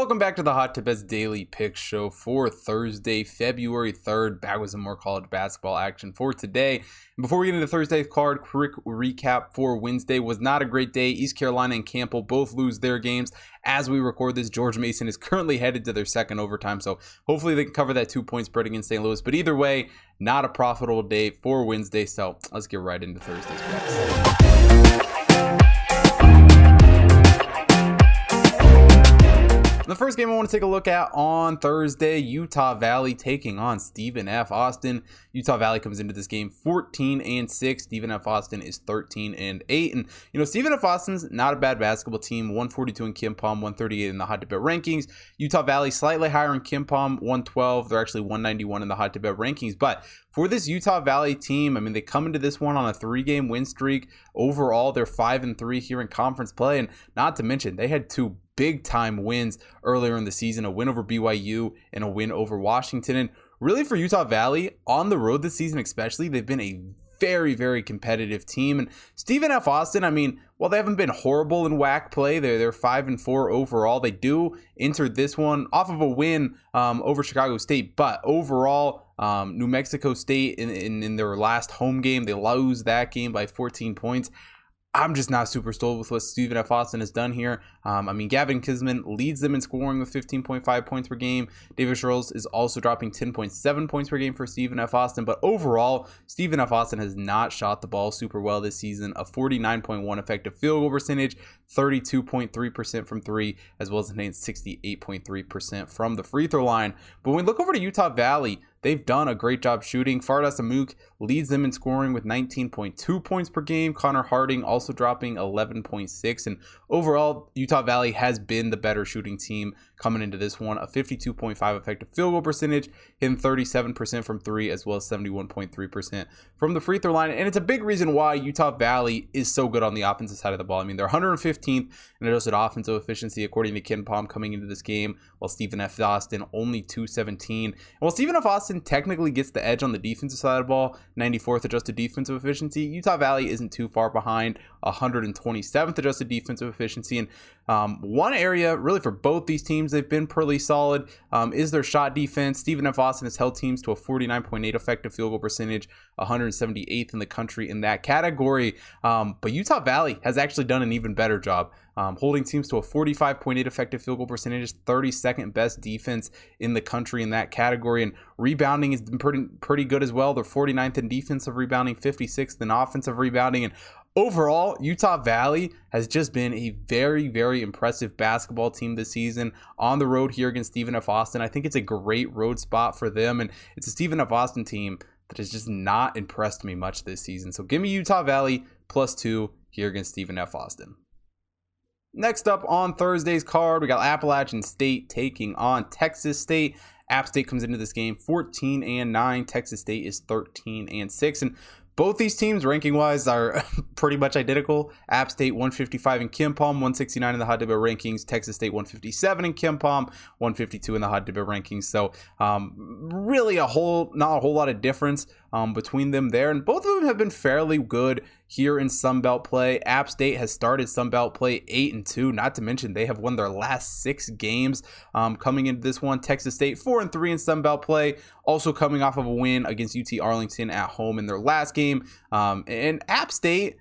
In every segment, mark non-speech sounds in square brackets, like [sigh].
Welcome back to the Hot Tip Bets Daily Pick Show for Thursday, February 3rd. Back with some more college basketball action for today. And before we get into Thursday's card, quick recap for Wednesday was not a great day. East Carolina and Campbell both lose their games. As we record this, George Mason is currently headed to their second overtime, so hopefully they can cover that two point spread against St. Louis. But either way, not a profitable day for Wednesday. So let's get right into Thursday's picks. The first game I want to take a look at on Thursday, Utah Valley taking on Stephen F. Austin. Utah Valley comes into this game 14 and 6. Stephen F. Austin is 13 and 8. And you know, Stephen F. Austin's not a bad basketball team. 142 in KenPom, 138 in the hot tip bet rankings. Utah Valley slightly higher in KenPom, 112. They're actually 191 in the hot tip bet rankings. But for this Utah Valley team, I mean, they come into this one on a three-game win streak. Overall, they're five and three here in conference play, and not to mention they had two big time wins earlier in the season a win over BYU and a win over Washington. And really, for Utah Valley, on the road this season, especially, they've been a very, very competitive team. And Stephen F. Austin, I mean, well, they haven't been horrible in WAC play. They're they're five and four overall. They do enter this one off of a win um, over Chicago State, but overall, um, New Mexico State in, in, in their last home game, they lose that game by 14 points. I'm just not super stoked with what Stephen F. Austin has done here. Um, I mean, Gavin Kensmil leads them in scoring with 15.5 points per game. Davis Earls is also dropping 10.7 points per game for Stephen F. Austin. But overall, Stephen F. Austin has not shot the ball super well this season. A 49.1 effective field goal percentage, 32.3% from three, as well as an 68.3% from the free throw line. But when we look over to Utah Valley, They've done a great job shooting. Fardaws Aimaq leads them in scoring with 19.2 points per game. Connor Harding also dropping 11.6. And overall, Utah Valley has been the better shooting team coming into this one. A 52.5 effective field goal percentage, hitting 37% from three, as well as 71.3% from the free throw line. And it's a big reason why Utah Valley is so good on the offensive side of the ball. I mean, they're 115th in adjusted offensive efficiency, according to KenPom coming into this game, while Stephen F. Austin only 217. And while Stephen F. Austin Austin technically gets the edge on the defensive side of the ball, 94th adjusted defensive efficiency. Utah Valley isn't too far behind, 127th adjusted defensive efficiency. And um, one area, really, for both these teams, they've been pretty solid um, is their shot defense. Stephen F. Austin has held teams to a 49.8 effective field goal percentage, 178th in the country in that category. Um, but Utah Valley has actually done an even better job. Um, holding teams to a 45.8 effective field goal percentage, 32nd best defense in the country in that category, and rebounding has been pretty pretty good as well. They're 49th in defensive rebounding, 56th in offensive rebounding, and overall, Utah Valley has just been a very, very impressive basketball team this season on the road here against Stephen F. Austin. I think it's a great road spot for them, and it's a Stephen F. Austin team that has just not impressed me much this season. So give me Utah Valley plus two here against Stephen F. Austin. Next up on Thursday's card, we got Appalachian State taking on Texas State. App State comes into this game 14 and 9. Texas State is 13 and 6. And both these teams, ranking wise, are [laughs] pretty much identical. App State 155 in KenPom, 169 in the Hot Tip Bet rankings. Texas State 157 in KenPom, 152 in the Hot Tip Bet rankings. So, um, really, a whole not a whole lot of difference um, between them there. And both of them have been fairly good here in Sunbelt play. App State has started Sunbelt play 8 and 2, not to mention they have won their last six games um, coming into this one. Texas State 4 and 3 in Sunbelt play, also coming off of a win against UT Arlington at home in their last game. Um, and App State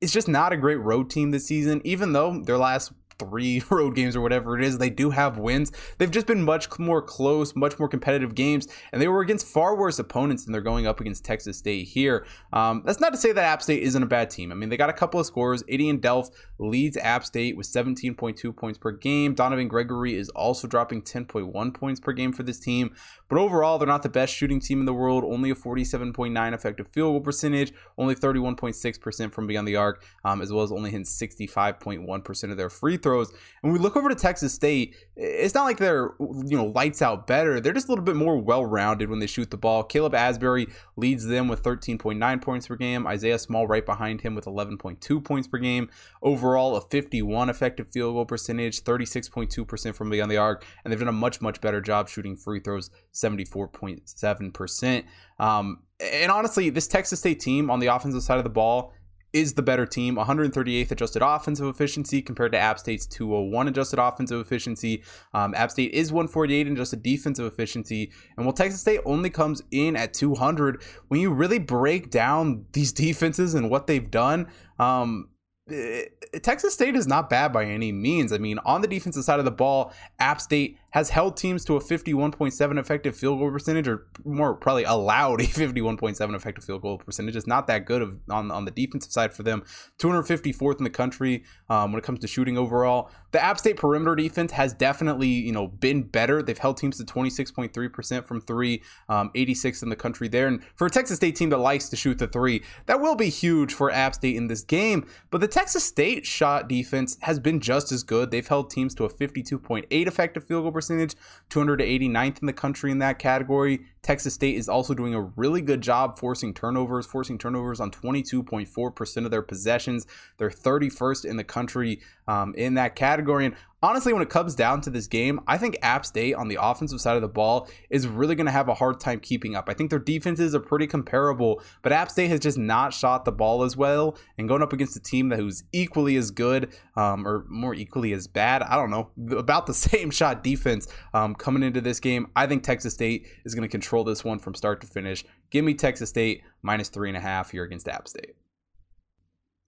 is just not a great road team this season, even though their last three [laughs] road games or whatever it is. They do have wins. They've just been much more close, much more competitive games, and they were against far worse opponents than they're going up against Texas State here. Um, that's not to say that App State isn't a bad team. I mean, they got a couple of scores. Adrian Delph leads App State with 17.2 points per game. Donovan Gregory is also dropping 10.1 points per game for this team. But overall, they're not the best shooting team in the world. Only a 47.9 effective field goal percentage, only 31.6% from beyond the arc, um, as well as only hitting 65.1% of their free throws. And we look over to Texas State, it's not like they're you know lights out better. They're just a little bit more well-rounded when they shoot the ball. Caleb Asbury leads them with 13.9 points per game. Isaiah Small right behind him with 11.2 points per game. Overall, a 51 effective field goal percentage, 36.2% from beyond the arc, and they've done a much much better job shooting free throws, 74.7%. Um, and honestly, this Texas State team on the offensive side of the ball is the better team. 138th adjusted offensive efficiency compared to App State's 201 adjusted offensive efficiency. Um, App State is 148 in adjusted defensive efficiency. And while Texas State only comes in at 200, when you really break down these [laughs] defenses and what they've done, um, Eh, Texas State is not bad by any means. I mean, on the defensive side of the ball, App State has held teams to a 51.7 effective field goal percentage, or more probably allowed a [laughs] 51.7 effective field goal percentage. It's not that good of, on, on the defensive side for them. 254th in the country um, when it comes to shooting overall. The App State perimeter defense has definitely, you know, been better. They've held teams to 26.3% from three, um, 86 in the country there. And for a Texas State team that likes to shoot the three, that will be huge for App State in this game. But the Texas State shot defense has been just as good. They've held teams to a 52.8 effective field goal percentage, 289th in the country in that category. Texas State is also doing a really good job forcing turnovers, forcing turnovers on 22.4% of their possessions. They're 31st in the country um, in that category. And honestly, when it comes down to this game, I think App State on the offensive side of the ball is really going to have a hard time keeping up. I think their defenses are pretty comparable, but App State has just not shot the ball as well. And going up against a team that who's equally as good um, or more equally as bad, I don't know, [laughs] about the [laughs] same shot defense um, coming into this game, I think Texas State is going to control this one from start to finish. Give me Texas State minus three and a half here against App State.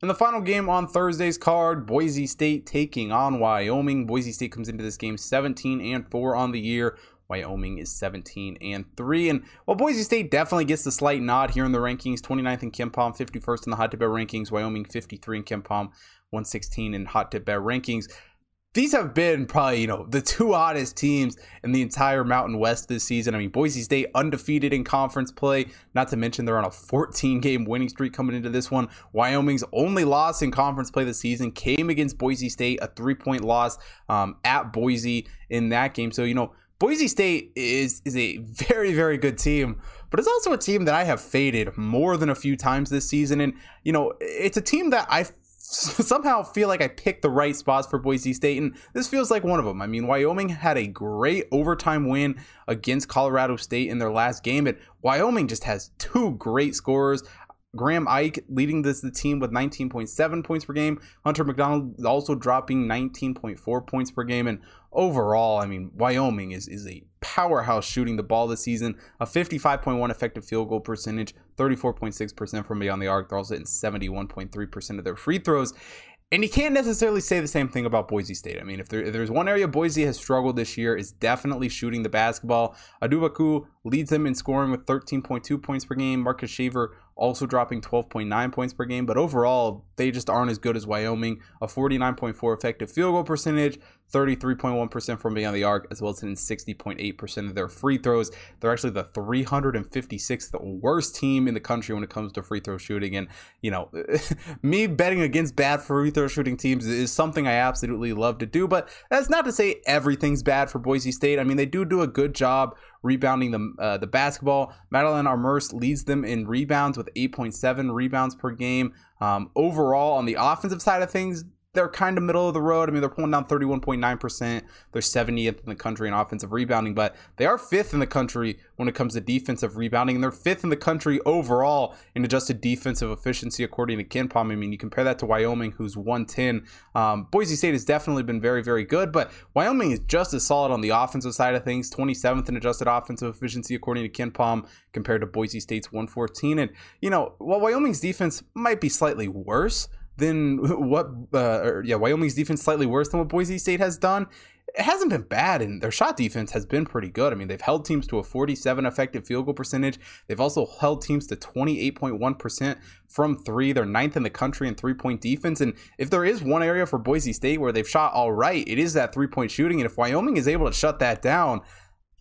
In the final game on Thursday's card, Boise State taking on Wyoming. Boise State comes into this game 17 and 4 on the year. Wyoming is 17 and 3. And while Boise State definitely gets the slight nod here in the rankings, 29th in KenPom, 51st in the Hot Tip Bet rankings, Wyoming 53 in KenPom, 116 in Hot Tip Bet rankings these have been probably you know the two hottest teams in the entire Mountain West this season. I mean, Boise State undefeated in conference play. Not to mention they're on a 14 game winning streak coming into this one. Wyoming's only loss in conference play this season came against Boise State, a three point loss um, at Boise in that game. So you know. Boise State is is a very very good team, but it's also a team that I have faded more than a few times this season, and you know it's a team that I [laughs] somehow feel like I picked the right spots for Boise State, and this feels like one of them. I mean, Wyoming had a great overtime win against Colorado State in their last game, but Wyoming just has two great scorers. Graham Ike leading this the team with 19.7 points per game. Hunter Maldonado also dropping 19.4 points per game. And overall, I mean, Wyoming is, is a powerhouse shooting the ball this season. A 55.1 effective field goal percentage, 34.6% from beyond the arc. They're also hitting 71.3% of their free throws. And you can't necessarily say the same thing about Boise State. I mean, if, there, if there's one area Boise has struggled this year, is definitely shooting the basketball. Abu Kigab leads them in scoring with 13.2 points per game. Marcus Shaver also dropping 12.9 points per game. But overall, they just aren't as good as Wyoming. A 49.4 effective field goal percentage, 33.1% from beyond the arc, as well as hitting 60.8% of their free throws. They're actually the 356th worst team in the country when it comes to free throw shooting. And, you know, [laughs] me betting against bad free throw shooting teams is something I absolutely love to do. But that's not to say everything's bad for Boise State. I mean, they do do a good job rebounding the uh, the basketball. Mladen Armus leads them in rebounds with 8.7 rebounds per game. Um, overall, on the offensive side of things, they're kind of middle of the road. I mean, they're pulling down 31.9%. They're 70th in the country in offensive rebounding, but they are fifth in the country when it comes to defensive rebounding, and they're fifth in the country overall in adjusted defensive efficiency, according to KenPom. I mean, you compare that to Wyoming, who's 110. Um, Boise State has definitely been very, very good, but Wyoming is just as solid on the offensive side of things, 27th in adjusted offensive efficiency, according to KenPom, compared to Boise State's 114. And, you know, while Wyoming's defense might be slightly worse, than [laughs] what, uh, or, yeah, Wyoming's defense slightly worse than what Boise State has done. It hasn't been bad, and their shot defense has been pretty good. I mean, they've held teams to a 47 effective field goal percentage. They've also held teams to 28.1% from three. They're ninth in the country in three point defense. And if there is one area for Boise State where they've shot all right, it is that three point shooting. And if Wyoming is able to shut that down,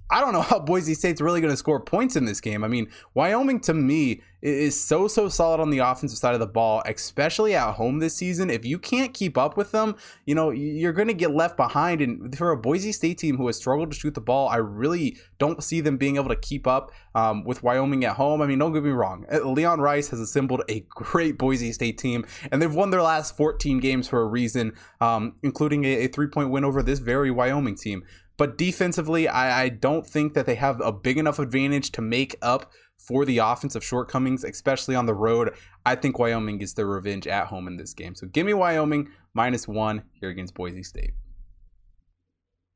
I don't know how [laughs] Boise State's really going to score points in this game. I mean, Wyoming to me is so so solid on the offensive side of the ball, especially at home this season. If you can't keep up with them, you know you're going to get left behind. And for a Boise State team who has struggled to shoot the ball, I really don't see them being able to keep up um, with Wyoming at home. I mean, don't get me wrong, uh, Leon Rice has assembled a great Boise State team, and they've won their last 14 games for a reason, um, including a, a three point win over this very Wyoming team. But defensively, I, I don't think that they have a big enough advantage to make up for the offensive shortcomings, especially on the road. I think Wyoming gets their revenge at home in this game. So give me Wyoming minus one here against Boise State.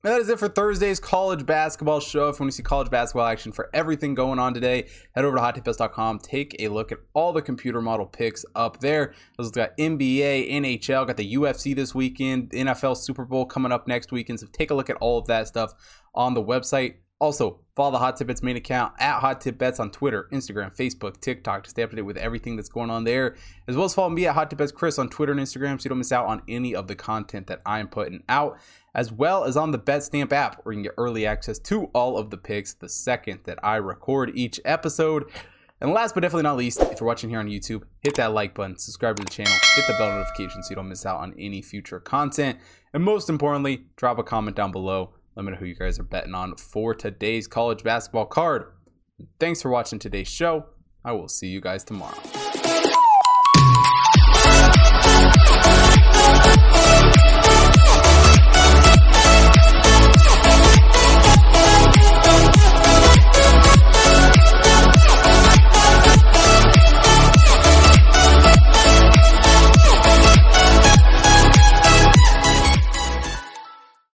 And that is it for Thursday's college basketball show. If you want to see college basketball action for everything going on today, head over to hottipbets.com. Take a look at all the computer model picks up there. Those got NBA, NHL, got the UFC this weekend, NFL Super Bowl coming up next weekend. So take a look at all of that stuff on the website. Also, follow the Hot Tip Bets main account at Hot Tip Bets on Twitter, Instagram, Facebook, TikTok to stay up to date with everything that's going on there. As well as follow me at Hot Tip Bets Chris on Twitter and Instagram so you don't miss out on any of the content that I'm putting out. As well as on the BetStamp app where you can get early access to all of the picks the second that I record each episode. And last but definitely not least, if you're watching here on YouTube, hit that like button, subscribe to the channel, hit the bell notification so you don't miss out on any future content. And most importantly, drop a comment down below let me know who you guys are betting on for today's college basketball card. Thanks for watching today's show. I will see you guys tomorrow.